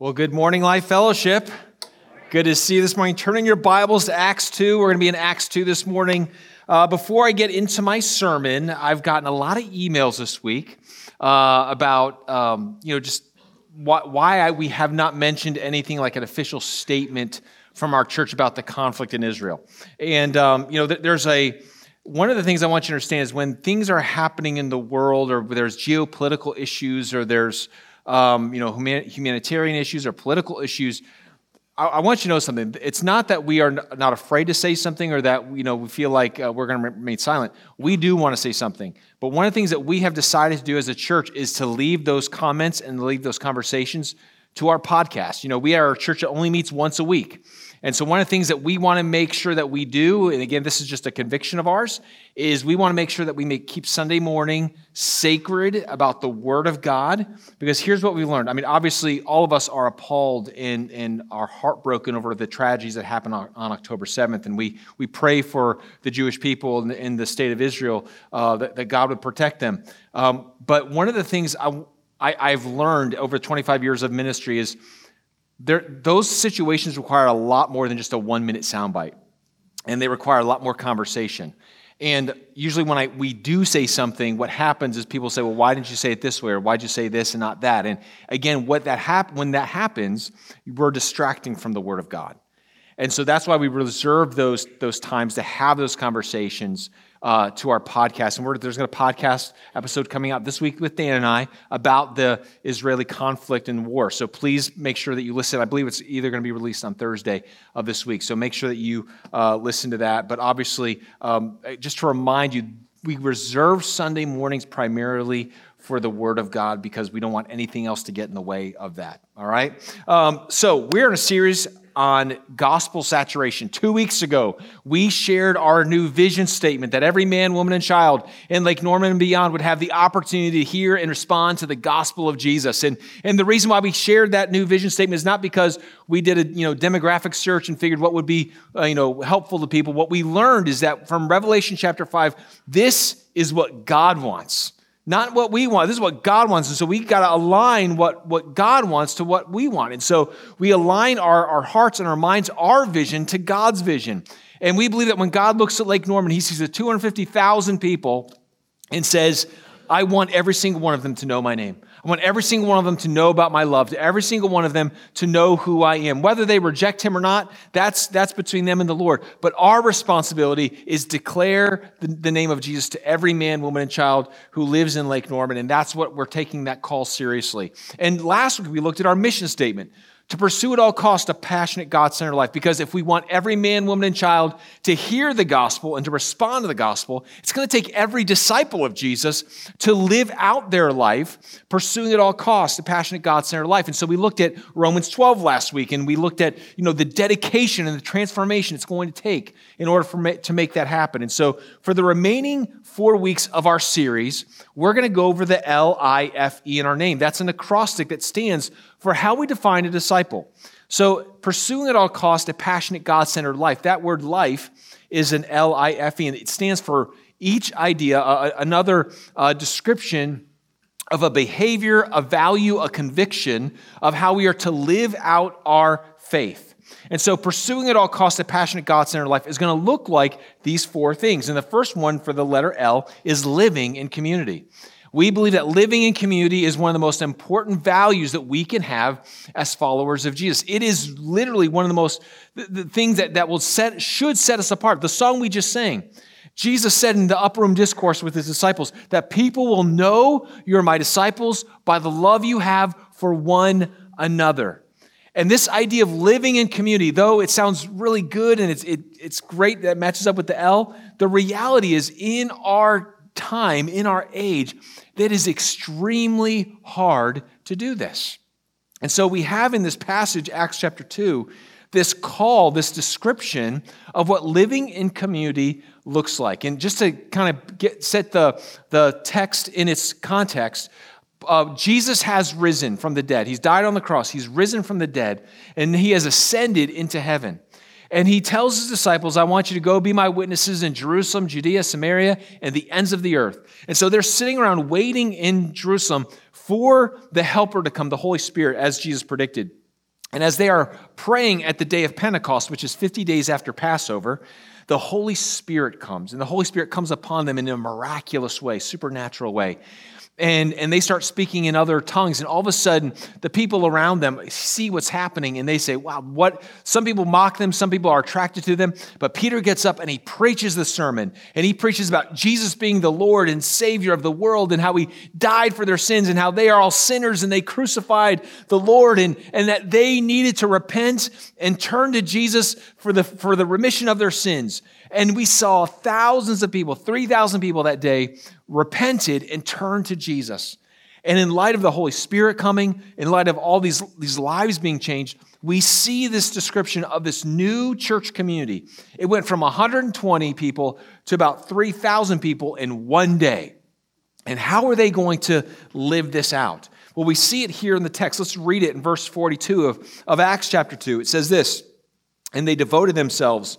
Well, good morning, Life Fellowship. Good to see you this morning. Turning your Bibles to Acts 2. We're going to be in Acts 2 this morning. Uh, before I get into my sermon, I've gotten a lot of emails this week uh, about, um, you know, just why, why I, we have not mentioned anything like an official statement from our church about the conflict in Israel. And, um, you know, there's a, one of the things I want you to understand is when things are happening in the world or there's geopolitical issues or there's um, you know, humanitarian issues or political issues, I, I, want you to know something. It's not that we are not afraid to say something or that you know we feel like uh, we're going to remain silent. We do want to say something, but one of the things that we have decided to do as a church is to leave those comments and leave those conversations to our podcast. You know, we are a church that only meets once a week. And so, one of the things that we want to make sure that we do, and again, this is just a conviction of ours, is we want to make sure that we make, keep Sunday morning sacred about the Word of God. Because here's what we learned. I mean, obviously, all of us are appalled and, and are heartbroken over the tragedies that happened on, on October 7th. And we, we pray for the Jewish people in the, in the state of Israel uh, that, that, God would protect them. Um, but one of the things I, I, I've learned over 25 years of ministry is there, those situations require a lot more than just a one minute soundbite, and they require a lot more conversation. And usually, when I, we do say something, what happens is people say, "Well, why didn't you say it this way, or why'd you say this and not that?" And again, what that hap- when that happens, we're distracting from the Word of God. And so that's why we reserve those, those times to have those conversations uh, to our podcast. And there's going to be a podcast episode coming out this week with Dan and I about the Israeli conflict and war. So please make sure that you listen. I believe it's either going to be released on Thursday of this week. So make sure that you uh, listen to that. But obviously, um, just to remind you, we reserve Sunday mornings primarily for the Word of God because we don't want anything else to get in the way of that. All right? Um, so we're in a series on gospel saturation. Two weeks ago, we shared our new vision statement that every man, woman, and child in Lake Norman and beyond would have the opportunity to hear and respond to the gospel of Jesus. And, and the reason why we shared that new vision statement is not because we did a you know, demographic search and figured what would be uh, you know, helpful to people. What we learned is that from Revelation chapter 5, this is what God wants. Not what we want. This is what God wants. And so we got to align what, what God wants to what we want. And so we align our, our hearts and our minds, our vision to God's vision. And we believe that when God looks at Lake Norman, he sees the 250,000 people and says, I want every single one of them to know my name. I want every single one of them to know about my love, to every single one of them to know who I am. Whether they reject him or not, that's, that's between them and the Lord. But our responsibility is declare the, the name of Jesus to every man, woman, and child who lives in Lake Norman. And that's what we're taking that call seriously. And last week we looked at our mission statement to pursue at all costs a passionate God centered life. Because if we want every man, woman, and child to hear the gospel and to respond to the gospel, it's going to take every disciple of Jesus to live out their life, pursuing at all costs a passionate God centered life. And so we looked at Romans 12 last week, and we looked at you know, the dedication and the transformation it's going to take in order for to make that happen. And so for the remaining four weeks of our series, we're going to go over the L I F E in our name. That's an acrostic that stands for how we define a disciple. So, pursuing at all cost a passionate God centered life, that word life is an L I F E, and it stands for each idea, uh, another uh, description of a behavior, a value, a conviction of how we are to live out our faith. And so, pursuing at all costs a passionate God centered life is going to look like these four things. And the first one for the letter L is living in community. We believe that living in community is one of the most important values that we can have as followers of Jesus. It is literally one of the most the, the things that, that will set should set us apart. The song we just sang. Jesus said in the upper room discourse with his disciples that people will know you're my disciples by the love you have for one another. And this idea of living in community, though it sounds really good and it's, it, it's great that it matches up with the L, the reality is in our time, in our age, that is extremely hard to do this. And so we have in this passage, Acts chapter 2, this call, this description of what living in community looks like. And just to kind of get, set the, the text in its context, uh, Jesus has risen from the dead. He's died on the cross. He's risen from the dead, and he has ascended into heaven. And he tells his disciples, I want you to go be my witnesses in Jerusalem, Judea, Samaria, and the ends of the earth. And so they're sitting around waiting in Jerusalem for the helper to come, the Holy Spirit, as Jesus predicted. And as they are praying at the day of Pentecost, which is 50 days after Passover, the Holy Spirit comes, and the Holy Spirit comes upon them in a miraculous way, supernatural way and, and they start speaking in other tongues and all of a sudden the people around them see what's happening and they say wow what? Some people mock them some people are attracted to them but peter gets up and he preaches the sermon and he preaches about jesus being the lord and savior of the world and how he died for their sins and how they are all sinners and they crucified the lord and, and that they needed to repent and turn to jesus for the, for the remission of their sins and we saw thousands of people 3000 people that day repented and turned to Jesus. And in light of the Holy Spirit coming, in light of all these, these lives being changed, we see this description of this new church community. It went from 120 people to about 3,000 people in one day. And how are they going to live this out? Well, we see it here in the text. Let's read it in verse 42 of, of Acts chapter 2. It says this And they devoted themselves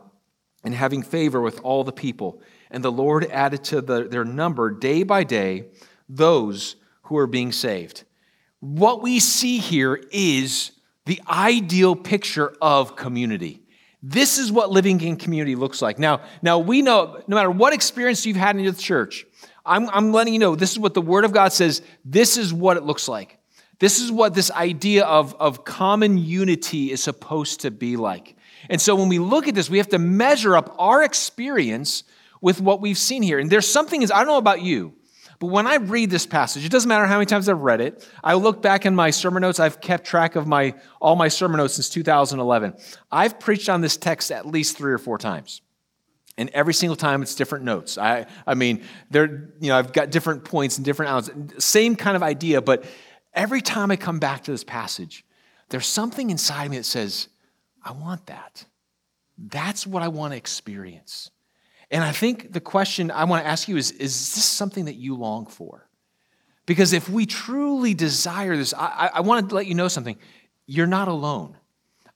and having favor with all the people and the Lord added to the, their number day by day those who are being saved. What we see here is the ideal picture of community. This is what living in community looks like. Now, now we know no matter what experience you've had in your church, I'm, I'm letting you know this is what the Word of God says. This is what it looks like. This is what this idea of, of common unity is supposed to be like. And so when we look at this, we have to measure up our experience with what we've seen here. And there's something is I don't know about you, but when I read this passage, it doesn't matter how many times I've read it. I look back in my sermon notes. I've kept track of my all my sermon notes since 2011. I've preached on this text at least three or four times. And every single time it's different notes. I, I mean, there, you know, I've got different points and different outlines, same kind of idea, but every time I come back to this passage, there's something inside me that says, I want that. That's what I want to experience. And I think the question I want to ask you is is this something that you long for? Because if we truly desire this, I, I want to let you know something. You're not alone.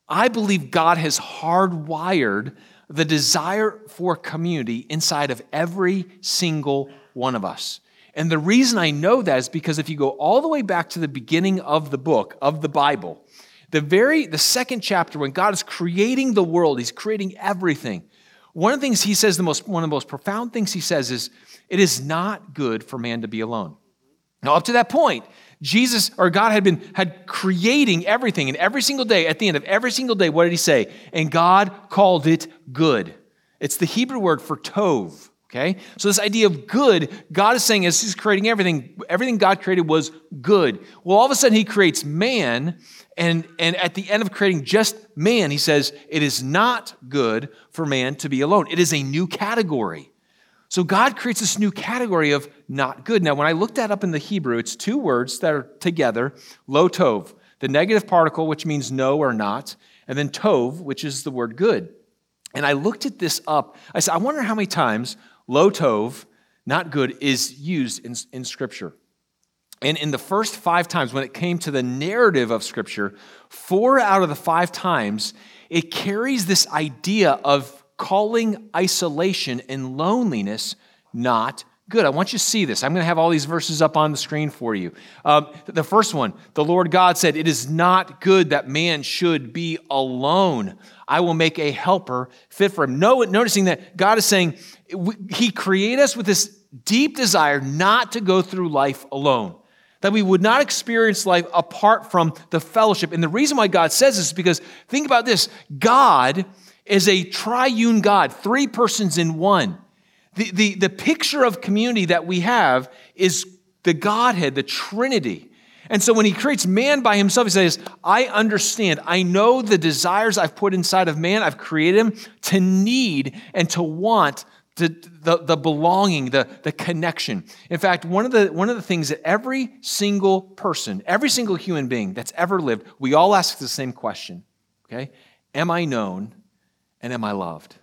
I believe God has hardwired the desire for community inside of every single one of us. And the reason I know that is because if you go all the way back to the beginning of the book, of the Bible, the very the second chapter when God is creating the world, he's creating everything. One of the things he says, the most, one of the most profound things he says is, it is not good for man to be alone. Now, up to that point, Jesus or God had been had creating everything, and every single day, at the end of every single day, what did he say? And God called it good. It's the Hebrew word for tov. Okay? So this idea of good, God is saying as he's creating everything, everything God created was good. Well, all of a sudden he creates man, and, and at the end of creating just man, he says, it is not good for man to be alone. It is a new category. So God creates this new category of not good. Now, when I looked that up in the Hebrew, it's two words that are together lo tov, the negative particle, which means no or not, and then tov, which is the word good. And I looked at this up. I said, I wonder how many times lo tov, not good, is used in, in Scripture. And in the first five times, when it came to the narrative of Scripture, four out of the five times, it carries this idea of calling isolation and loneliness not good. I want you to see this. I'm going to have all these verses up on the screen for you. Um, the first one, the Lord God said, It is not good that man should be alone. I will make a helper fit for him. No, noticing that God is saying, He created us with this deep desire not to go through life alone that we would not experience life apart from the fellowship. And the reason why God says this is because think about this God is a triune God, three persons in one. The, the, the picture of community that we have is the Godhead, the Trinity. And so when he creates man by himself, he says, I understand. I know the desires I've put inside of man. I've created him to need and to want the, the, the, belonging, the, the connection. In fact, one of, the, one of the things that every single person, every single human being that's ever lived, we all ask the same question Okay? Am I known and am I loved?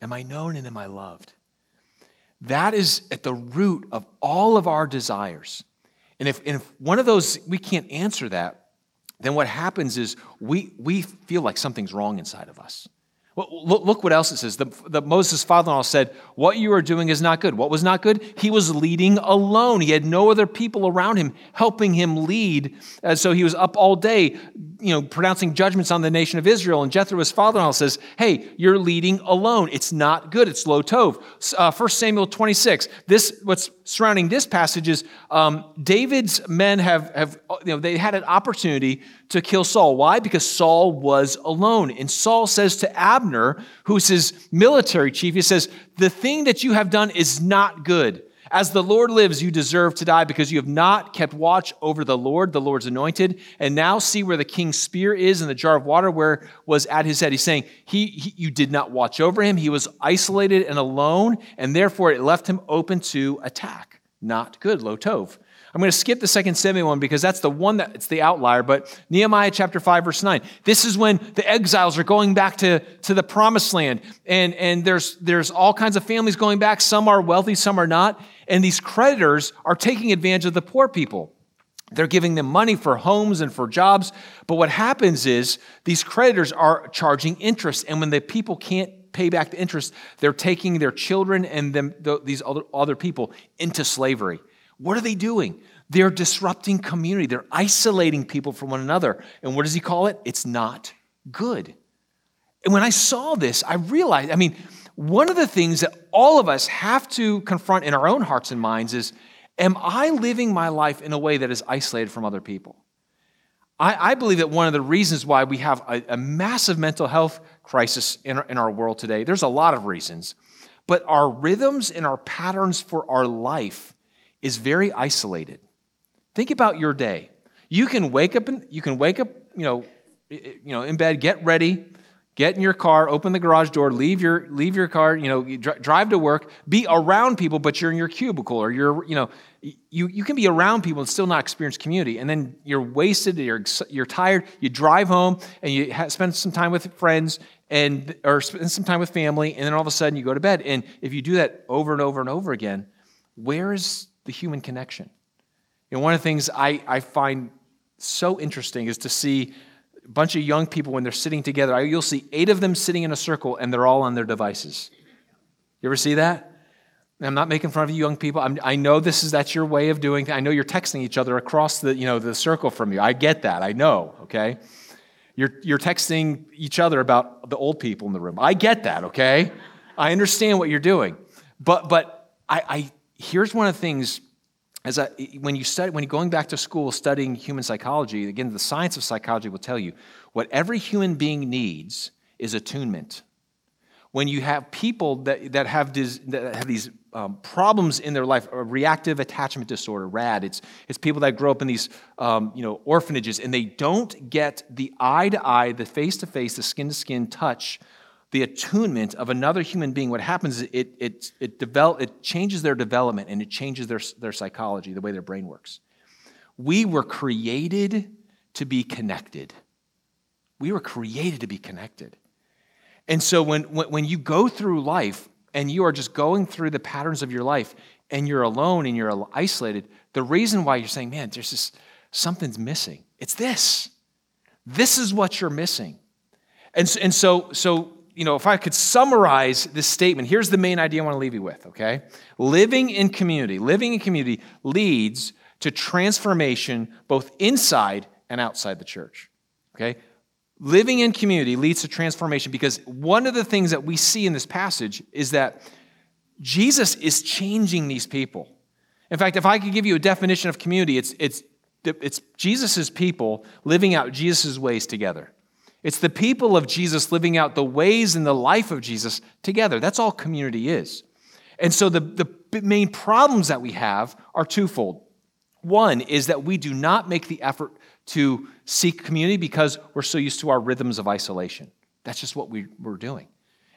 Am I known and am I loved? That is at the root of all of our desires. And if, and if one of those, we can't answer that, then what happens is we, we feel like something's wrong inside of us. Well, look, look what else it says. The, the Moses' father-in-law said, "What you are doing is not good." What was not good? He was leading alone. He had no other people around him helping him lead. Uh, so he was up all day, you know, pronouncing judgments on the nation of Israel. And Jethro, his father-in-law, says, "Hey, you're leading alone. It's not good. It's lo tov. Uh, 1 Samuel 26. This what's surrounding this passage is um, David's men have have you know they had an opportunity to kill Saul. Why? Because Saul was alone. And Saul says to Abner, who's his military chief, he says, The thing that you have done is not good. As the Lord lives, you deserve to die because you have not kept watch over the Lord, the Lord's anointed. And now see where the king's spear is in the jar of water where was at his head. He's saying, he, he, You did not watch over him. He was isolated and alone, and therefore it left him open to attack. Not good, lo tov. I'm going to skip the second Samuel one because that's the one that it's the outlier, but Nehemiah chapter 5, verse 9. This is when the exiles are going back to, to the promised land. And, and there's, there's all kinds of families going back. Some are wealthy, some are not. And these creditors are taking advantage of the poor people. They're giving them money for homes and for jobs. But what happens is these creditors are charging interest. And when the people can't pay back the interest, they're taking their children and them, these other, other people into slavery. What are they doing? They're disrupting community. They're isolating people from one another. And what does he call it? It's not good. And when I saw this, I realized, I mean, one of the things that all of us have to confront in our own hearts and minds is Am I living my life in a way that is isolated from other people? I, I believe that one of the reasons why we have a, a massive mental health crisis in our, in our world today, there's a lot of reasons, but our rhythms and our patterns for our life is very isolated. Think about your day. You can wake up and you can wake up, you know, you know, in bed, get ready, get in your car, open the garage door, leave your leave your car, you know, drive to work, be around people, but you're in your cubicle or you're, you know, you, you can be around people and still not experience community. And then you're wasted, you're, you're tired, you drive home and you spend some time with friends and or spend some time with family, and then all of a sudden you go to bed. And if you do that over and over and over again, where is the human connection. You know, one of the things I, I find so interesting is to see bunch of young people when they're sitting together. You'll see eight of them sitting in a circle and they're all on their devices. You ever see that? I'm not making fun of you young people. I'm, i know this is that's your way of doing. I know you're texting each other across the you know the circle from you. I get that. I know. Okay, you're you're texting each other about the old people in the room. I get that. Okay, I understand what you're doing. But but I, I here's one of the things as I, when you study when you're going back to school studying human psychology again the science of psychology will tell you what every human being needs is attunement. When you have people that, that, have, this, that have these um, problems in their life a reactive attachment disorder rad it's, it's people that grow up in these um, you know, orphanages and they don't get the eye to eye the face to face the skin to skin touch the attunement of another human being, what happens is it, it, it, develop, it changes their development and it changes their, their psychology, the way their brain works. We were created to be connected. We were created to be connected. And so when, when, when you go through life and you are just going through the patterns of your life and you're alone and you're isolated, the reason why you're saying, man, there's just something's missing. It's this. This is what you're missing. And, and so, so you know, if I could summarize this statement, here's the main idea I want to leave you with, okay? Living in community, living in community leads to transformation both inside and outside the church, okay? Living in community leads to transformation because one of the things that we see in this passage is that Jesus is changing these people. In fact, if I could give you a definition of community, it's, it's, it's Jesus' people living out Jesus' ways together. It's the people of Jesus living out the ways and the life of Jesus together. That's all community is. And so the, the main problems that we have are twofold. One is that we do not make the effort to seek community because we're so used to our rhythms of isolation. That's just what we, we're doing.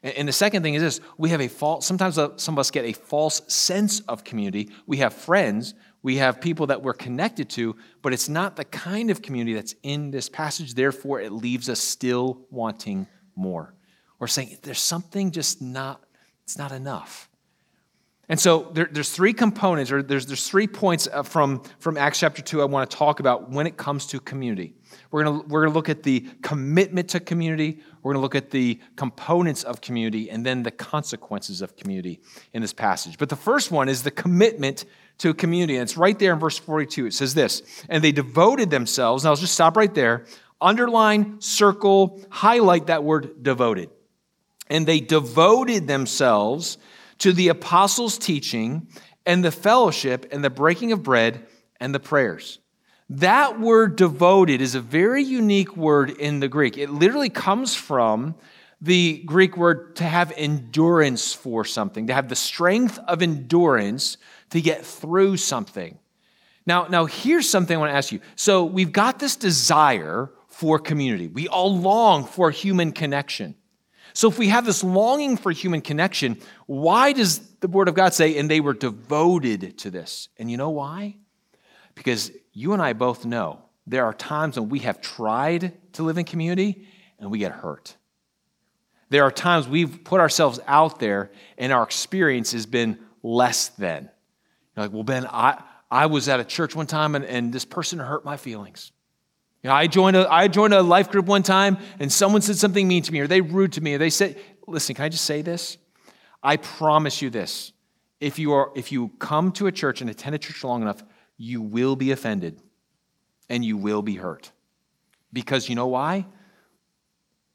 And, and the second thing is this we have a false, sometimes uh, some of us get a false sense of community. We have friends, We have people that we're connected to, but it's not the kind of community that's in this passage. Therefore, it leaves us still wanting more. Or saying there's something just not, it's not enough. And so there, there's three components, or there's, there's three points uh, from, from Acts chapter 2 I want to talk about when it comes to community. We're going we're to look at the commitment to community, we're going to look at the components of community, and then the consequences of community in this passage. But the first one is the commitment to a community. And it's right there in verse 42. It says this And they devoted themselves, and I'll just stop right there, underline, circle, highlight that word devoted. And they devoted themselves to the apostles' teaching and the fellowship and the breaking of bread and the prayers. That word devoted is a very unique word in the Greek. It literally comes from the Greek word to have endurance for something, to have the strength of endurance to get through something. Now, now here's something I want to ask you. So we've got this desire for community. We all long for human connection. So, if we have this longing for human connection, why does the Word of God say, and they were devoted to this? And you know why? Because you and I both know there are times when we have tried to live in community and we get hurt. There are times we've put ourselves out there and our experience has been less than. You're like, well, Ben, I, I was at a church one time and, and this person hurt my feelings. You know, I joined a I joined a life group one time and someone said something mean to me or they rude to me or they said, listen, can I just say this? I promise you this. If you are if you come to a church and attend a church long enough, you will be offended and you will be hurt. Because you know why?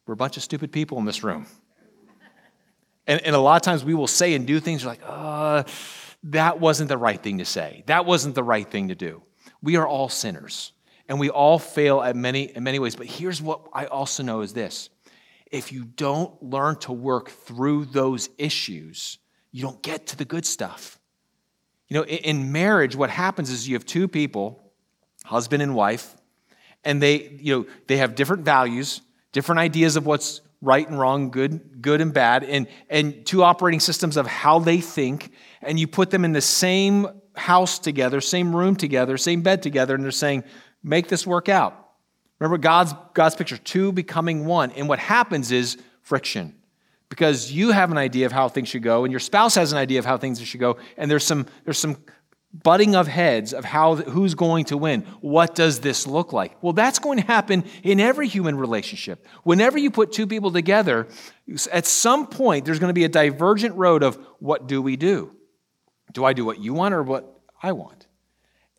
We're a bunch of stupid people in this room. And, and a lot of times we will say and do things like, uh, that wasn't the right thing to say. That wasn't the right thing to do. We are all sinners and we all fail at many, in many ways. But here's what I also know is this if you don't learn to work through those issues, you don't get to the good stuff. You know, in marriage, what happens is you have two people, husband and wife, and they, you know, they have different values, different ideas of what's right and wrong, good, good and bad, and, and two operating systems of how they think, and you put them in the same house together, same room together, same bed together, and they're saying, make this work out. Remember God's, God's picture, two becoming one. And what happens is friction. Because you have an idea of how things should go, and your spouse has an idea of how things should go, and there's some, there's some butting of heads of how who's going to win. What does this look like? Well, that's going to happen in every human relationship. Whenever you put two people together, at some point there's going to be a divergent road of what do we do? Do I do what you want or what I want?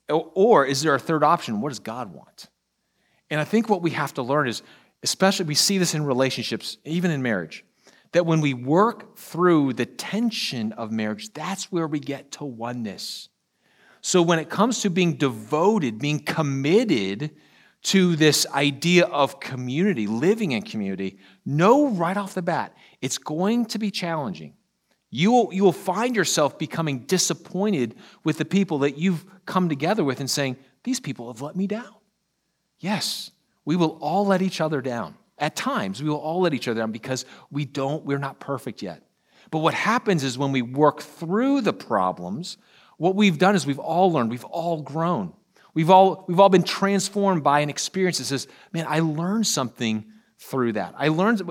Or is there a third option? What does God want? And I think what we have to learn is, especially we see this in relationships, even in marriage, that when we work through the tension of marriage, that's where we get to oneness. So when it comes to being devoted, being committed to this idea of community, living in community, know right off the bat, it's going to be challenging. You will, you will find yourself becoming disappointed with the people that you've come together with and saying, These people have let me down. Yes, we will all let each other down. At times, we will all let each other down because we don't, we're not perfect yet. But what happens is when we work through the problems, what we've done is we've all learned, we've all grown. We've all, we've all been transformed by an experience that says, man, I learned something through that. I learned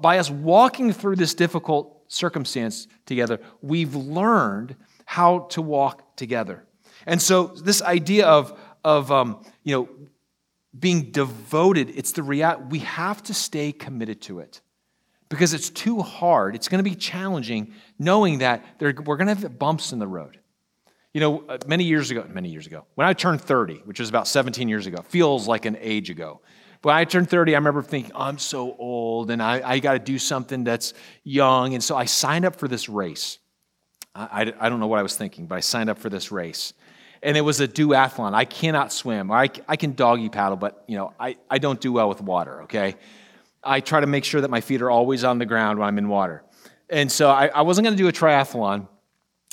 by us walking through this difficult circumstance together, we've learned how to walk together. And so, this idea of, of um, you know, being devoted, it's the reality. We have to stay committed to it because it's too hard. It's going to be challenging knowing that we're going to have bumps in the road. You know, uh, many years ago, many years ago, when I turned 30, which was about 17 years ago, feels like an age ago. When I turned 30, I remember thinking, oh, I'm so old and I, I got to do something that's young. And so I signed up for this race. I, I, I, don't know what I was thinking, but I signed up for this race. And it was a duathlon. I cannot swim. I, I can doggy paddle, but you know, I, I don't do well with water, okay? I try to make sure that my feet are always on the ground when I'm in water. And so I, I wasn't going to do a triathlon.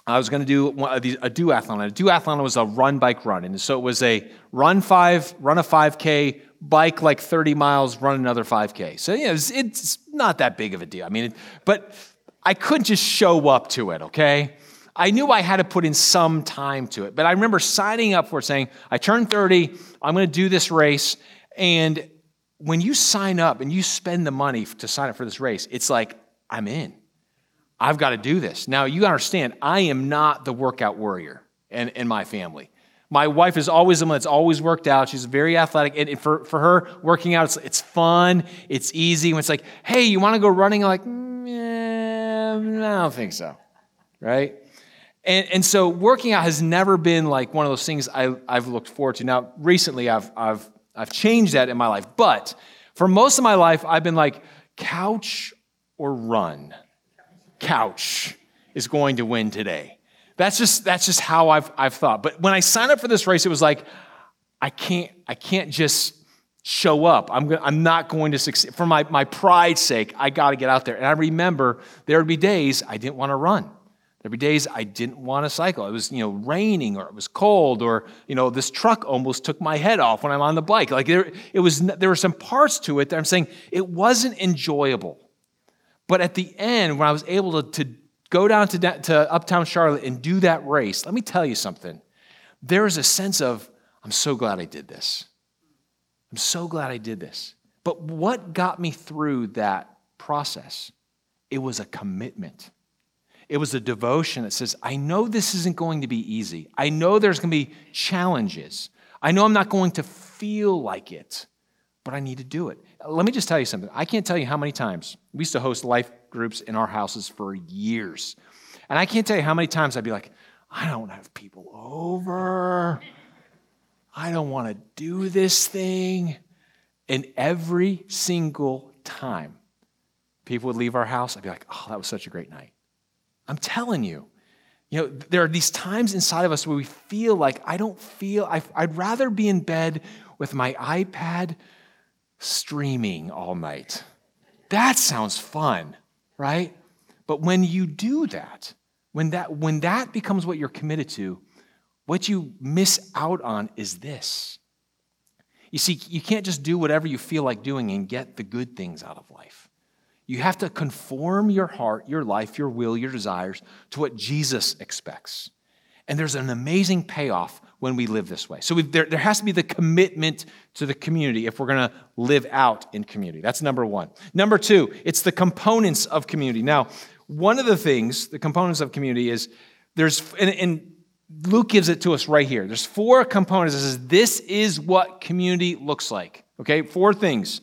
I was going to do a, a duathlon. A duathlon was a run, bike, run. And so it was a run five, run a 5K, bike like 30 miles, run another 5K. So, you know, it's, it's not that big of a deal. I mean, but I couldn't just show up to it, okay? I knew I had to put in some time to it. But I remember signing up for it saying, I turned 30, I'm going to do this race. And when you sign up and you spend the money to sign up for this race, it's like, I'm in. I've got to do this. Now, you understand, I am not the workout warrior in, in my family. My wife is always the one that's always worked out. She's very athletic. And for, for her, working out, it's, it's fun, it's easy. When it's like, hey, you want to go running? I'm like, mm, I don't think so. Right? And, and so working out has never been like one of those things I, I've looked forward to. Now, recently, I've, I've, I've changed that in my life. But for most of my life, I've been like, couch or run? Couch is going to win today. That's just, that's just how I've, I've thought. But when I signed up for this race, it was like, I can't, I can't just show up. I'm, go- I'm not going to succeed. For my, my pride's sake, I got to get out there. And I remember there would be days I didn't want to run. There'd be days I didn't want to cycle. It was, you know, raining or it was cold or, you know, this truck almost took my head off when I'm on the bike. Like there, it was, there were some parts to it that I'm saying it wasn't enjoyable. But at the end, when I was able to, to go down to, to uptown Charlotte and do that race, let me tell you something. There's a sense of, I'm so glad I did this. I'm so glad I did this. But what got me through that process? It was a commitment. It was a devotion that says, I know this isn't going to be easy. I know there's going to be challenges. I know I'm not going to feel like it, but I need to do it. Let me just tell you something. I can't tell you how many times we used to host life groups in our houses for years. And I can't tell you how many times I'd be like, I don't have people over. I don't want to do this thing. And every single time people would leave our house, I'd be like, oh, that was such a great night. I'm telling you. You know, there are these times inside of us where we feel like I don't feel, I'd rather be in bed with my iPad streaming all night. That sounds fun right? But when you do that, when that, when that becomes what you're committed to, what you miss out on is this. You see, you can't just do whatever you feel like doing and get the good things out of life. You have to conform your heart, your life, your will, your desires to what Jesus expects. And there's an amazing payoff when we live this way. So there, there has to be the commitment to the community if we're going to live out in community. That's number one. Number two, it's the components of community. Now, one of the things, the components of community is there's, and, and Luke gives it to us right here. There's four components. It says, this is what community looks like. Okay, four things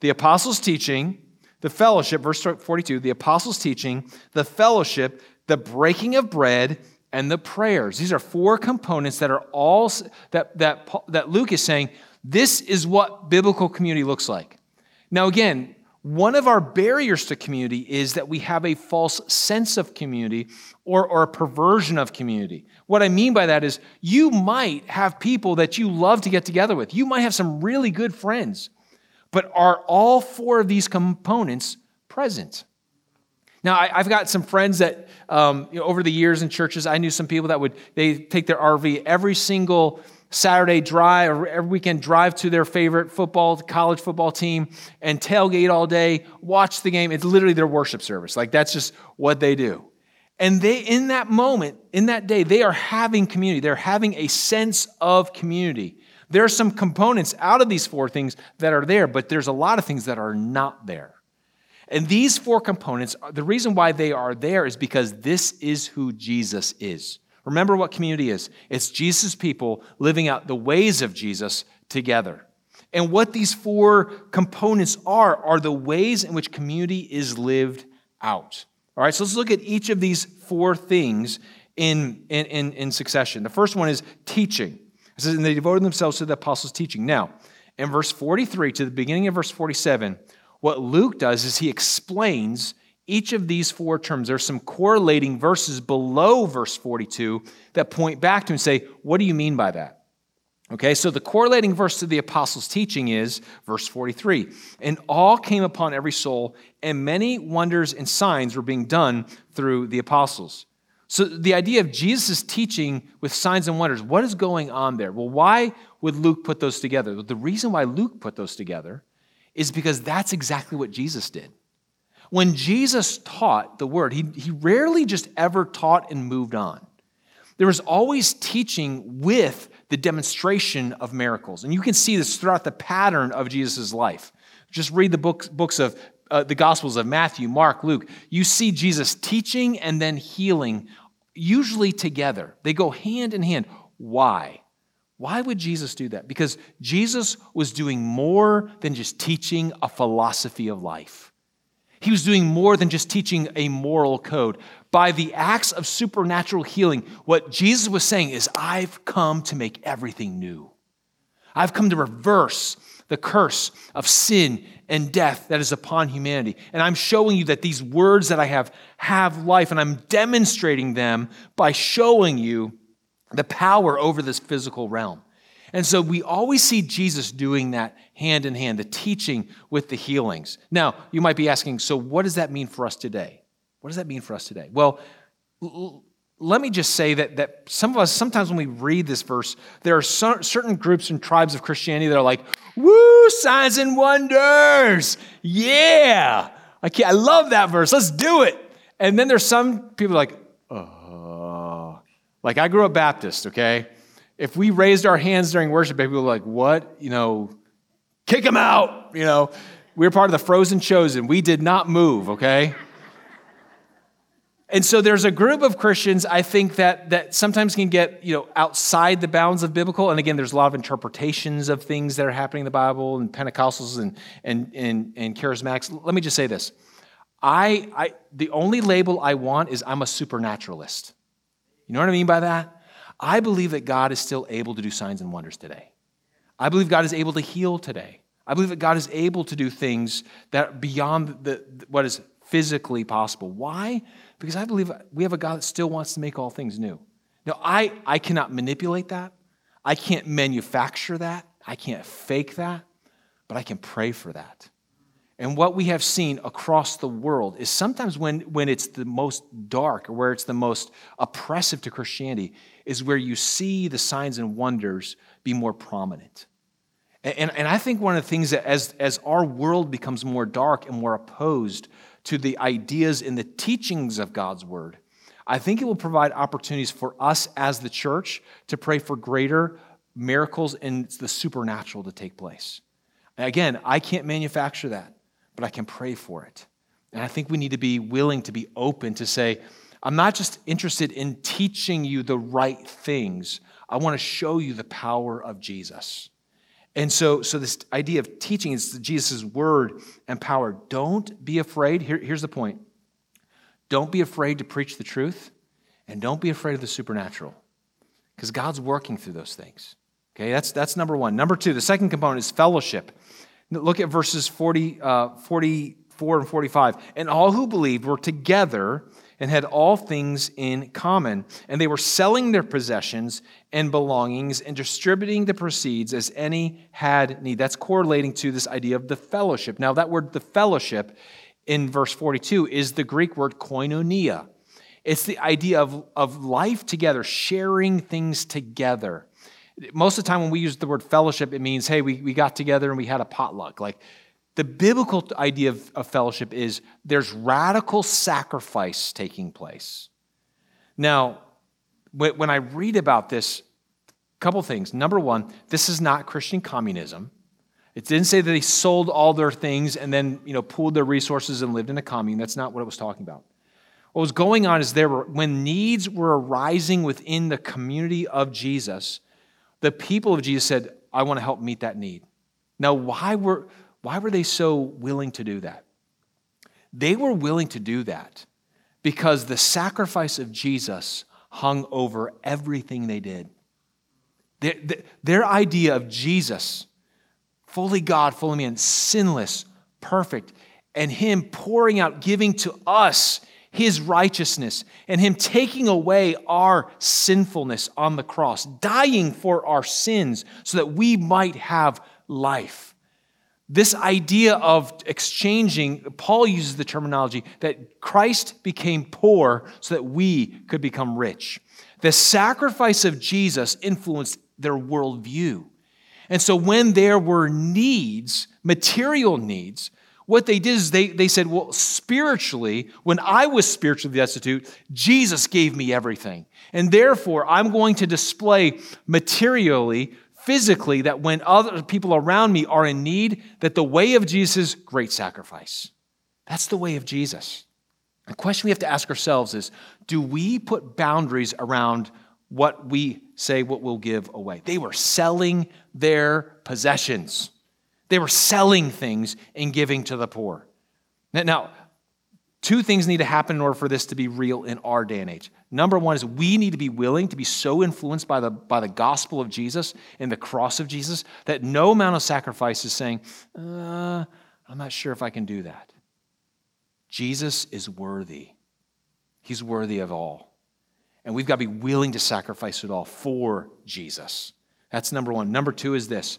the apostles' teaching, the fellowship, verse 42, the apostles' teaching, the fellowship, the breaking of bread, and the prayers. These are four components that are all that, that, that Luke is saying this is what biblical community looks like. Now, again, one of our barriers to community is that we have a false sense of community or, or a perversion of community. What I mean by that is you might have people that you love to get together with. You might have some really good friends, but are all four of these components present? Now, I, have got some friends that um, you know, over the years in churches, I knew some people that would they take their RV every single Saturday drive or every weekend drive to their favorite football college football team and tailgate all day, watch the game. It's literally their worship service. Like that's just what they do. And they in that moment, in that day, they are having community. They're having a sense of community. There are some components out of these four things that are there, but there's a lot of things that are not there. And these four components, the reason why they are there is because this is who Jesus is. Remember what community is it's Jesus' people living out the ways of Jesus together. And what these four components are, are the ways in which community is lived out. All right, so let's look at each of these four things in, in, in, in succession. The first one is teaching. It says, and they devoted themselves to the apostles' teaching. Now, in verse 43 to the beginning of verse 47, what Luke does is he explains each of these four terms. There's some correlating verses below verse 42 that point back to and say, What do you mean by that? Okay, so the correlating verse to the apostles' teaching is verse 43 And all came upon every soul, and many wonders and signs were being done through the apostles. So the idea of Jesus' teaching with signs and wonders, what is going on there? Well, why would Luke put those together? The reason why Luke put those together is because that's exactly what Jesus did. When Jesus taught the word, he, he rarely just ever taught and moved on. There was always teaching with the demonstration of miracles. And you can see this throughout the pattern of Jesus' life. Just read the books, books of uh, the Gospels of Matthew, Mark, Luke. You see Jesus teaching and then healing, usually together. They go hand in hand. Why? Why would Jesus do that? Because Jesus was doing more than just teaching a philosophy of life. He was doing more than just teaching a moral code. By the acts of supernatural healing, what Jesus was saying is, I've come to make everything new. I've come to reverse the curse of sin and death that is upon humanity. And I'm showing you that these words that I have have life, and I'm demonstrating them by showing you the power over this physical realm. And so we always see Jesus doing that hand in hand, the teaching with the healings. Now, you might be asking, so what does that mean for us today? What does that mean for us today? Well, let me just say that, that some of us, sometimes when we read this verse, there are certain groups and tribes of Christianity that are like, woo, signs and wonders. Yeah. I, I love that verse. Let's do it. And then there's some people like. Like I grew up Baptist, okay? if we raised our hands during worship, people were like, what? You know, kick them out. You know, we were part of the frozen chosen. We did not move, okay? And so there's a group of Christians, I think, that, that sometimes can get you know, outside the bounds of biblical. And again, there's a lot of interpretations of things that are happening in the Bible and Pentecostals and, and, and, and charismatics. Let me just say this. I, I, the only label I want is I'm a supernaturalist. You know what I mean by that? I believe that God is still able to do signs and wonders today. I believe God is able to heal today. I believe that God is able to do things that are beyond the, what is physically possible. Why? Because I believe we have a God that still wants to make all things new. Now, I, I cannot manipulate that. I can't manufacture that. I can't fake that. But I can pray for that. And what we have seen across the world is sometimes when, when it's the most dark or where it's the most oppressive to Christianity, is where you see the signs and wonders be more prominent. And, and, I think one of the things that as, as our world becomes more dark and more opposed to the ideas and the teachings of God's word, I think it will provide opportunities for us as the church to pray for greater miracles and the supernatural to take place. Again, I can't manufacture that, but I can pray for it. And I think we need to be willing to be open to say, I'm not just interested in teaching you the right things. I want to show you the power of Jesus. And so, so this idea of teaching is Jesus' word and power. Don't be afraid. Here, here's the point. Don't be afraid to preach the truth, and don't be afraid of the supernatural. Because God's working through those things. Okay, that's, that's number one. Number two, the second component is fellowship. Look at verses 40, uh, 44 and 45. And all who believed were together and had all things in common. And they were selling their possessions and belongings and distributing the proceeds as any had need. That's correlating to this idea of the fellowship. Now, that word, the fellowship, in verse 42 is the Greek word koinonia. It's the idea of, of life together, sharing things together. Most of the time, when we use the word fellowship, it means, hey, we, we got together and we had a potluck. Like, the biblical idea of, of, fellowship is there's radical sacrifice taking place. Now, when I read about this, a couple things. Number one, this is not Christian communism. It didn't say that they sold all their things and then you know pooled their resources and lived in a commune. That's not what it was talking about. What was going on is there were when needs were arising within the community of Jesus, the people of Jesus said, I want to help meet that need. Now, why were why were they so willing to do that? They were willing to do that because the sacrifice of Jesus hung over everything they did. Their, their, idea of Jesus, fully God, fully man, sinless, perfect, and Him pouring out, giving to us His righteousness, and Him taking away our sinfulness on the cross, dying for our sins so that we might have life. This idea of exchanging, Paul uses the terminology that Christ became poor so that we could become rich. The sacrifice of Jesus influenced their worldview. And so when there were needs, material needs, What they did is they, they said, well, spiritually, when I was spiritually destitute, Jesus gave me everything. And therefore, I'm going to display materially, physically, that when other people around me are in need, that the way of Jesus is great sacrifice. That's the way of Jesus. The question we have to ask ourselves is do we put boundaries around what we say, what we'll give away? They were selling their possessions, they were selling things and giving to the poor. Now, two things need to happen in order for this to be real in our day and age. Number one is we need to be willing to be so influenced by the, by the gospel of Jesus and the cross of Jesus that no amount of sacrifice is saying, uh, I'm not sure if I can do that. Jesus is worthy. He's worthy of all. And we've got to be willing to sacrifice it all for Jesus. That's number one. Number two is this.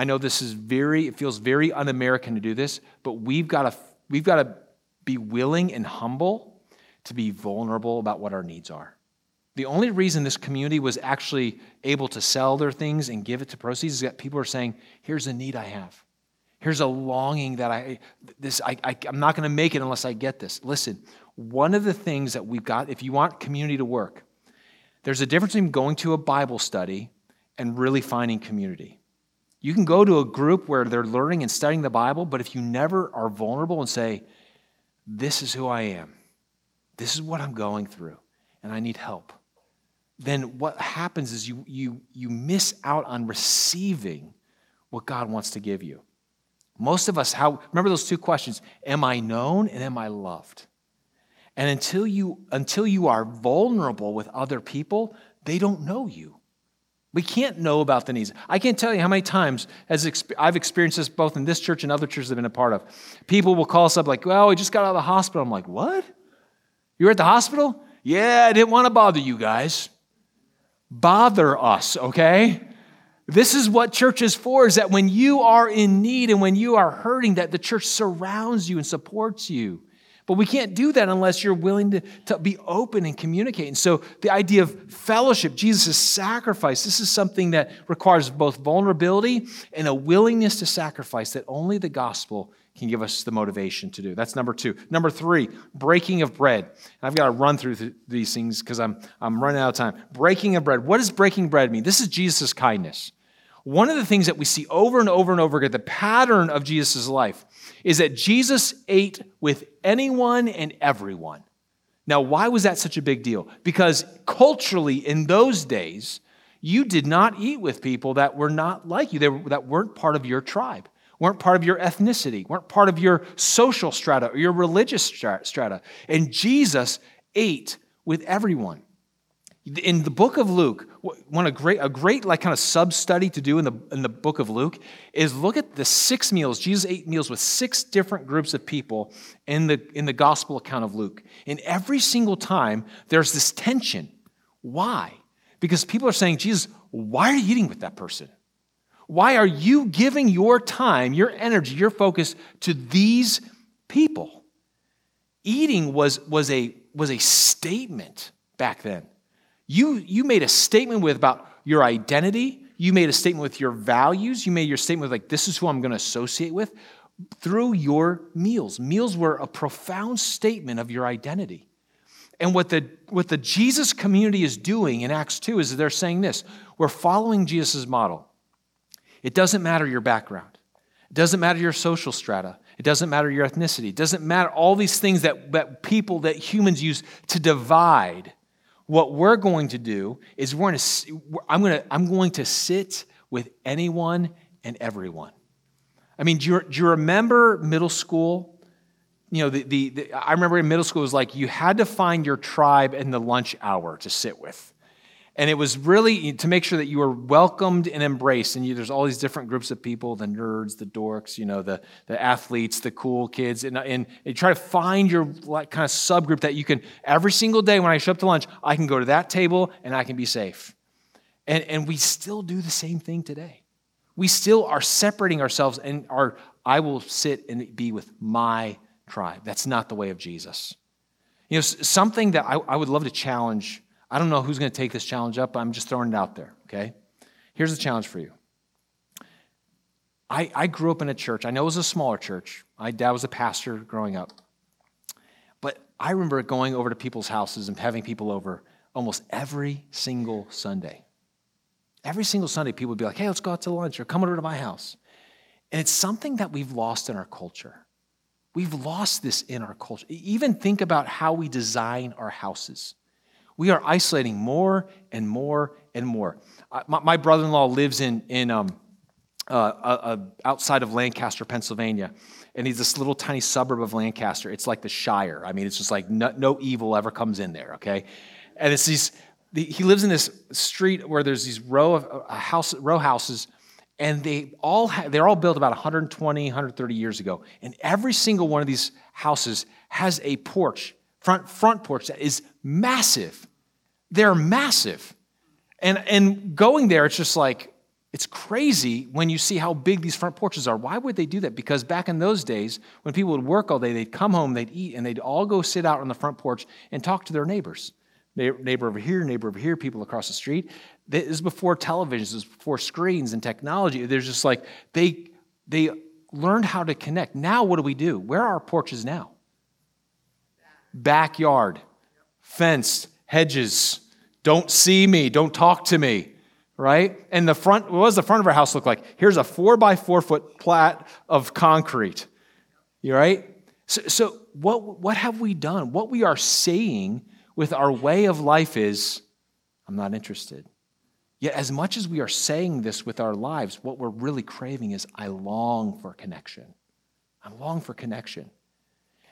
I know this is very, it feels very un American to do this, but we've got to, we've got to be willing and humble to be vulnerable about what our needs are. The only reason this community was actually able to sell their things and give it to proceeds is that people are saying, here's a need I have. Here's a longing that I, this, I, I I'm not going to make it unless I get this. Listen, one of the things that we've got, if you want community to work, there's a difference between going to a Bible study and really finding community. You can go to a group where they're learning and studying the Bible, but if you never are vulnerable and say, This is who I am, this is what I'm going through, and I need help, then what happens is you, you, you miss out on receiving what God wants to give you. Most of us, how remember those two questions Am I known and am I loved? And until you, until you are vulnerable with other people, they don't know you. We can't know about the needs. I can't tell you how many times as I've experienced this both in this church and other churches I've been a part of. People will call us up like, well, we just got out of the hospital. I'm like, what? You were at the hospital? Yeah, I didn't want to bother you guys. Bother us, okay? This is what church is for, is that when you are in need and when you are hurting, that the church surrounds you and supports you. But we can't do that unless you're willing to, to be open and communicate. And so the idea of fellowship, Jesus' sacrifice, this is something that requires both vulnerability and a willingness to sacrifice that only the gospel can give us the motivation to do. That's number two. Number three, breaking of bread. And I've got to run through th- these things because I'm, I'm running out of time. Breaking of bread. What does breaking bread mean? This is Jesus' kindness. One of the things that we see over and over and over again, the pattern of Jesus' life, is that Jesus ate with anyone and everyone. Now, why was that such a big deal? Because culturally, in those days, you did not eat with people that were not like you, were, that weren't part of your tribe, weren't part of your ethnicity, weren't part of your social strata or your religious strata. And Jesus ate with everyone. In the book of Luke, one a great, a great like kind of sub study to do in the, in the book of Luke is look at the six meals. Jesus ate meals with six different groups of people in the, in the gospel account of Luke. And every single time, there's this tension. Why? Because people are saying, Jesus, why are you eating with that person? Why are you giving your time, your energy, your focus to these people? Eating was, was, a, was a statement back then. You, you made a statement with about your identity. You made a statement with your values. You made your statement with, like, this is who I'm going to associate with through your meals. Meals were a profound statement of your identity. And what the, what the Jesus community is doing in Acts 2 is they're saying this we're following Jesus' model. It doesn't matter your background, it doesn't matter your social strata, it doesn't matter your ethnicity, it doesn't matter all these things that, that people, that humans use to divide what we're going to do is we're going to, I'm, going to, I'm going to sit with anyone and everyone. I mean, do you, do you remember middle school? You know, the, the, the, I remember in middle school, it was like you had to find your tribe in the lunch hour to sit with. And it was really to make sure that you were welcomed and embraced. And you, there's all these different groups of people the nerds, the dorks, you know, the, the athletes, the cool kids. And, and you try to find your like, kind of subgroup that you can, every single day when I show up to lunch, I can go to that table and I can be safe. And, and we still do the same thing today. We still are separating ourselves and are, I will sit and be with my tribe. That's not the way of Jesus. You know, something that I, I would love to challenge I don't know who's going to take this challenge up, I'm just throwing it out there, okay? Here's the challenge for you I, I grew up in a church. I know it was a smaller church. My dad was a pastor growing up. But I remember going over to people's houses and having people over almost every single Sunday. Every single Sunday, people would be like, hey, let's go out to lunch or come over to my house. And it's something that we've lost in our culture. We've lost this in our culture. Even think about how we design our houses. We are isolating more and more and more. my, my brother in law lives in, in um, uh, uh, uh, outside of Lancaster, Pennsylvania. And he's this little tiny suburb of Lancaster. It's like the Shire. I mean, it's just like no, no evil ever comes in there, okay? And it's these, the, he lives in this street where there's these row of uh, house, row houses and they all ha- they're all built about 120 130 years ago and every single one of these houses has a porch front front porch that is massive they're massive and and going there it's just like it's crazy when you see how big these front porches are why would they do that because back in those days when people would work all day they'd come home they'd eat and they'd all go sit out on the front porch and talk to their neighbors neighbor over here, neighbor over here, people across the street. This is before televisions, this is before screens and technology. There's just like they they learned how to connect. Now what do we do? Where are our porches now? Backyard, fenced, hedges. Don't see me, don't talk to me. Right? And the front, what does the front of our house look like? Here's a four by four foot plat of concrete. You right? So, so what, what have we done? What we are saying with our way of life is, I'm not interested. Yet, as much as we are saying this with our lives, what we're really craving is, I long for connection. I long for connection.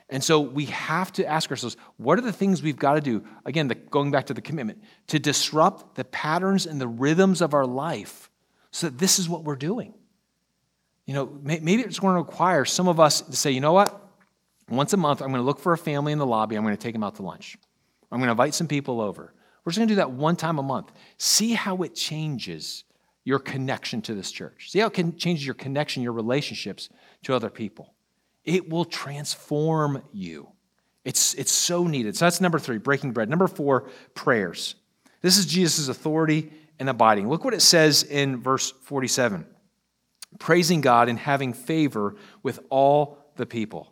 And so we have to ask ourselves, what are the things we've got to do? Again, the, going back to the commitment, to disrupt the patterns and the rhythms of our life so that this is what we're doing. You know, maybe it's going to require some of us to say, you know what? Once a month, I'm going to look for a family in the lobby. I'm going to take them out to lunch. I'm going to invite some people over. We're just going to do that one time a month. See how it changes your connection to this church. See how it can change your connection, your relationships to other people. It will transform you. It's, it's so needed. So that's number three, breaking bread. Number four, prayers. This is Jesus' authority and abiding. Look what it says in verse 47 praising God and having favor with all the people.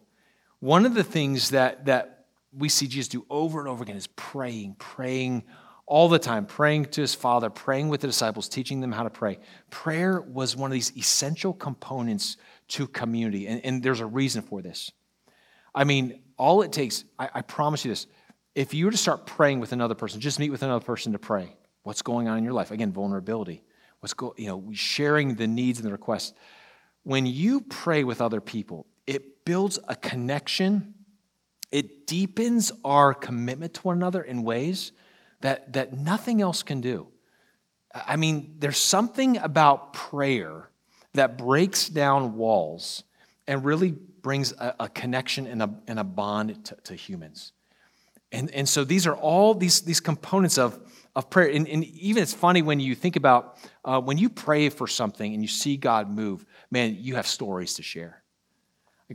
One of the things that, that we see Jesus do over and over again is praying, praying all the time, praying to his Father, praying with the disciples, teaching them how to pray. Prayer was one of these essential components to community, and, and there's a reason for this. I mean, all it takes, I, I promise you this, if you were to start praying with another person, just meet with another person to pray. What's going on in your life? Again, vulnerability. What's go, you know, sharing the needs and the requests. When you pray with other people, it builds a connection it deepens our commitment to one another in ways that, that nothing else can do. I mean, there's something about prayer that breaks down walls and really brings a, a connection and a, and a bond to, to, humans. And, and so these are all these, these components of, of prayer. And, and even it's funny when you think about uh, when you pray for something and you see God move, man, you have stories to share.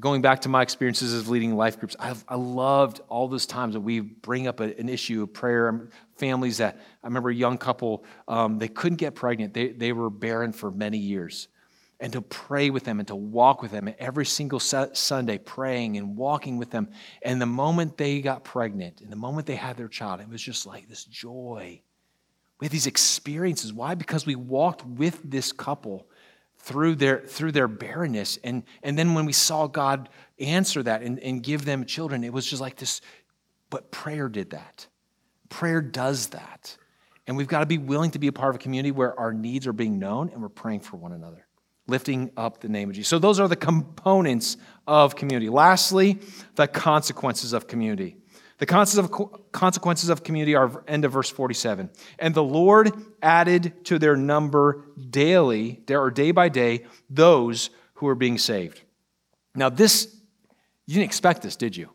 Going back to my experiences of leading life groups, I've, I loved all those times that we bring up a, an issue of prayer. Families that I remember a young couple, um, they couldn't get pregnant, they, they were barren for many years. And to pray with them and to walk with them every single Sunday, praying and walking with them. And the moment they got pregnant and the moment they had their child, it was just like this joy. We had these experiences. Why? Because we walked with this couple through their through their barrenness and and then when we saw god answer that and, and give them children it was just like this but prayer did that prayer does that and we've got to be willing to be a part of a community where our needs are being known and we're praying for one another lifting up the name of jesus so those are the components of community lastly the consequences of community the consequences of community are end of verse 47. And the Lord added to their number daily, or day by day, those who were being saved. Now, this, you didn't expect this, did you?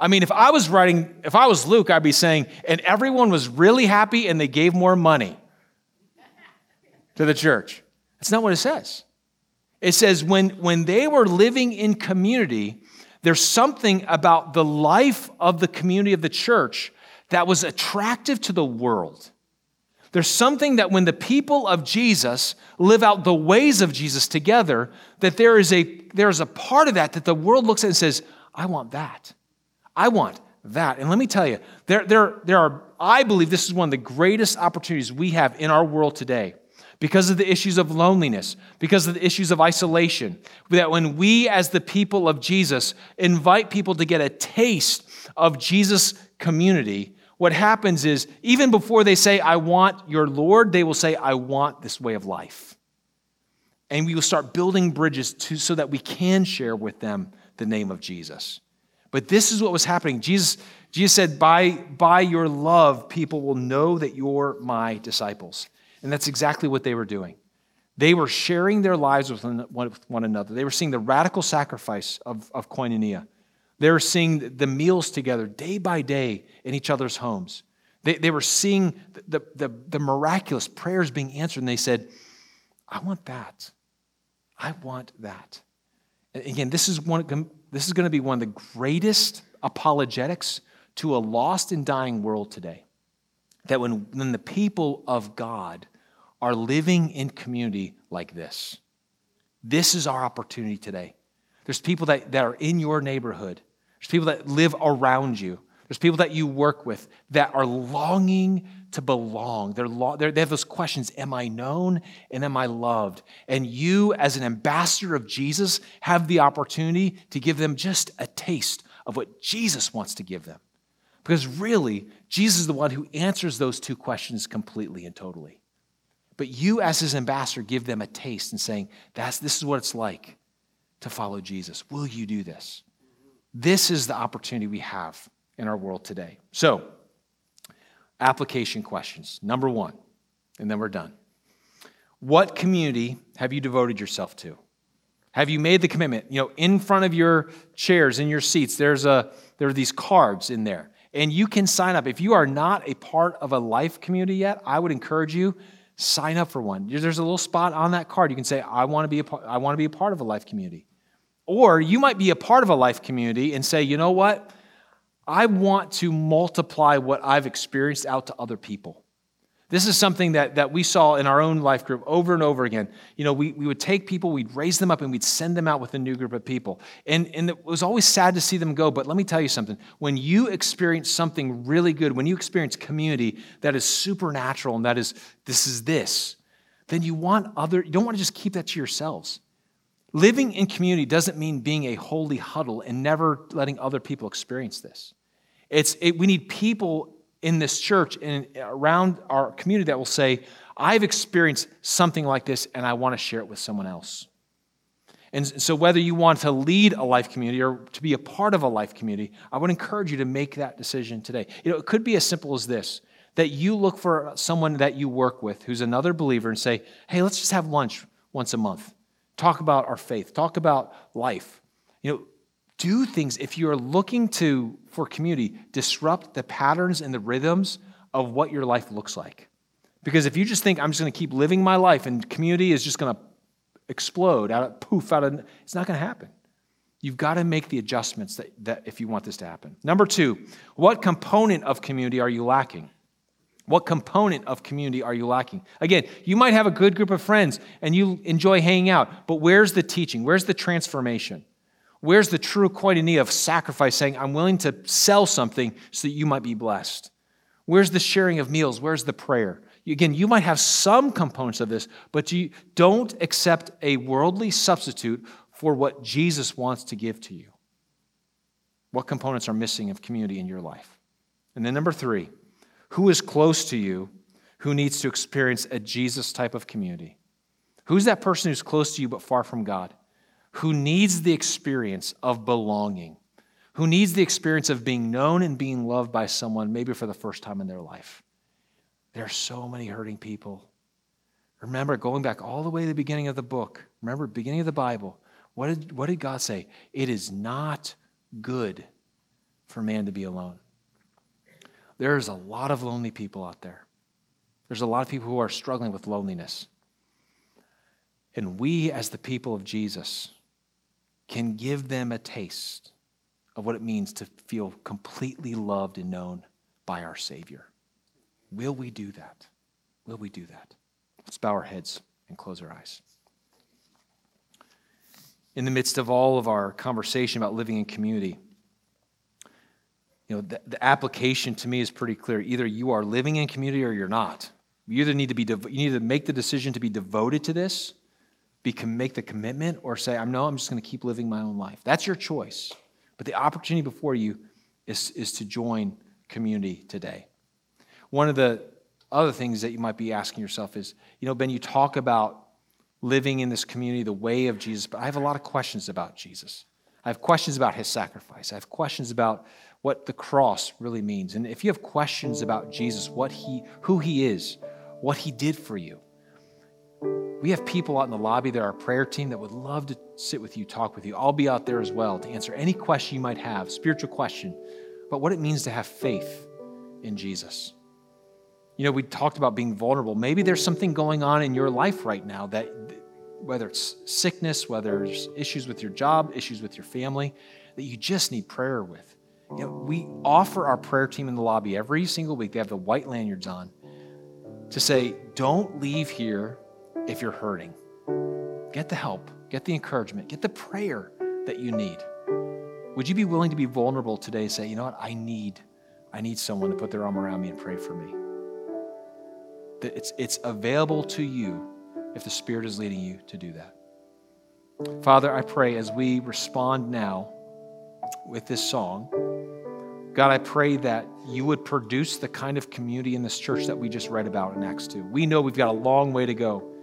I mean, if I was writing, if I was Luke, I'd be saying, and everyone was really happy and they gave more money to the church. That's not what it says. It says, when, when they were living in community, there's something about the life of the community of the church that was attractive to the world. There's something that when the people of Jesus live out the ways of Jesus together, that there is a, there is a part of that that the world looks at and says, I want that. I want that. And let me tell you, there, there, there are, I believe this is one of the greatest opportunities we have in our world today because of the issues of loneliness, because of the issues of isolation. That when we, as the people of Jesus, invite people to get a taste of Jesus' community, what happens is, even before they say, I want your Lord, they will say, I want this way of life. And we will start building bridges to, so that we can share with them the name of Jesus. But this is what was happening. Jesus, Jesus said, by, by your love, people will know that you're my disciples. And that's exactly what they were doing. They were sharing their lives with one, another. They were seeing the radical sacrifice of, of koinonia. They were seeing the meals together day by day in each other's homes. They, they were seeing the, the, the miraculous prayers being answered, and they said, I want that. I want that. And again, this is, one, this is going to be one of the greatest apologetics to a lost and dying world today. That when, when the people of God are living in community like this, this is our opportunity today. There's people that, that are in your neighborhood there's people that live around you. There's people that you work with that are longing to belong. They're, lo- they're, they have those questions Am I known and am I loved? And you, as an ambassador of Jesus, have the opportunity to give them just a taste of what Jesus wants to give them. Because really, Jesus is the one who answers those two questions completely and totally. But you, as his ambassador, give them a taste and saying, That's, This is what it's like to follow Jesus. Will you do this? This is the opportunity we have in our world today. So, application questions. Number one, and then we're done. What community have you devoted yourself to? Have you made the commitment? You know, in front of your chairs, in your seats, there's a there are these cards in there. And you can sign up. If you are not a part of a life community yet, I would encourage you sign up for one. There's a little spot on that card. You can say, I want to be a, I want to be a part of a life community. Or you might be a part of a life community and say, you know what? I want to multiply what I've experienced out to other people. This is something that, that we saw in our own life group over and over again. You know, we, we would take people, we'd raise them up, and we'd send them out with a new group of people. And, and it was always sad to see them go, but let me tell you something. When you experience something really good, when you experience community that is supernatural and that is, this is this, then you want other, you don't want to just keep that to yourselves. Living in community doesn't mean being a holy huddle and never letting other people experience this. It's, it, we need people in this church and around our community that will say, I've experienced something like this and I want to share it with someone else. And so, whether you want to lead a life community or to be a part of a life community, I would encourage you to make that decision today. You know, it could be as simple as this that you look for someone that you work with who's another believer and say, hey, let's just have lunch once a month talk about our faith, talk about life. You know, do things if you're looking to for community, disrupt the patterns and the rhythms of what your life looks like. Because if you just think I'm just going to keep living my life and community is just going to explode out of poof out of it's not going to happen. You've got to make the adjustments that, that if you want this to happen. Number two, what component of community are you lacking? What component of community are you lacking? Again, you might have a good group of friends and you enjoy hanging out, but where's the teaching? Where's the transformation? Where's the true koinonia of sacrifice saying, I'm willing to sell something so that you might be blessed? Where's the sharing of meals? Where's the prayer? Again, you might have some components of this, but you don't accept a worldly substitute for what Jesus wants to give to you. What components are missing of community in your life? And then, number three, who is close to you who needs to experience a Jesus type of community? Who's that person who's close to you but far from God? Who needs the experience of belonging? Who needs the experience of being known and being loved by someone, maybe for the first time in their life? There are so many hurting people. Remember, going back all the way to the beginning of the book, remember, beginning of the Bible, what did, what did God say? It is not good for man to be alone. There's a lot of lonely people out there. There's a lot of people who are struggling with loneliness. And we, as the people of Jesus, can give them a taste of what it means to feel completely loved and known by our Savior. Will we do that? Will we do that? Let's bow our heads and close our eyes. In the midst of all of our conversation about living in community, you know, the, the application to me is pretty clear. Either you are living in community or you're not. You either need to be you need to make the decision to be devoted to this, be can make the commitment, or say, "I'm no, I'm just going to keep living my own life." That's your choice. But the opportunity before you is, is to join community today. One of the other things that you might be asking yourself is, you know, Ben, you talk about living in this community the way of Jesus, but I have a lot of questions about Jesus. I have questions about his sacrifice. I have questions about what the cross really means. And if you have questions about Jesus, what he, who he is, what he did for you, we have people out in the lobby that are our prayer team that would love to sit with you, talk with you. I'll be out there as well to answer any question you might have, spiritual question, but what it means to have faith in Jesus. You know, we talked about being vulnerable. Maybe there's something going on in your life right now that, whether it's sickness, whether it's issues with your job, issues with your family, that you just need prayer with. You know, we offer our prayer team in the lobby every single week. They have the white lanyards on to say, don't leave here if you're hurting. Get the help, get the encouragement, get the prayer that you need. Would you be willing to be vulnerable today? and Say, you know what? I need, I need someone to put their arm around me and pray for me. It's, it's available to you if the Spirit is leading you to do that. Father, I pray as we respond now with this song, God, I pray that you would produce the kind of community in this church that we just read about in Acts 2. We know we've got a long way to go.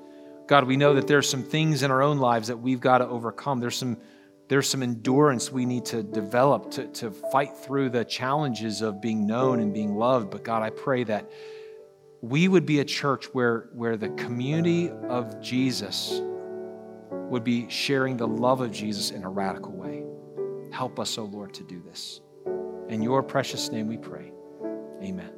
God, we know that there's some things in our own lives that we've got to overcome. There's some, there's some endurance we need to develop to, to fight through the challenges of being known and being loved. But God, I pray that we would be a church where, where the community of Jesus would be sharing the love of Jesus in a radical way. Help us, O oh Lord, to do this. In your precious name we pray. Amen.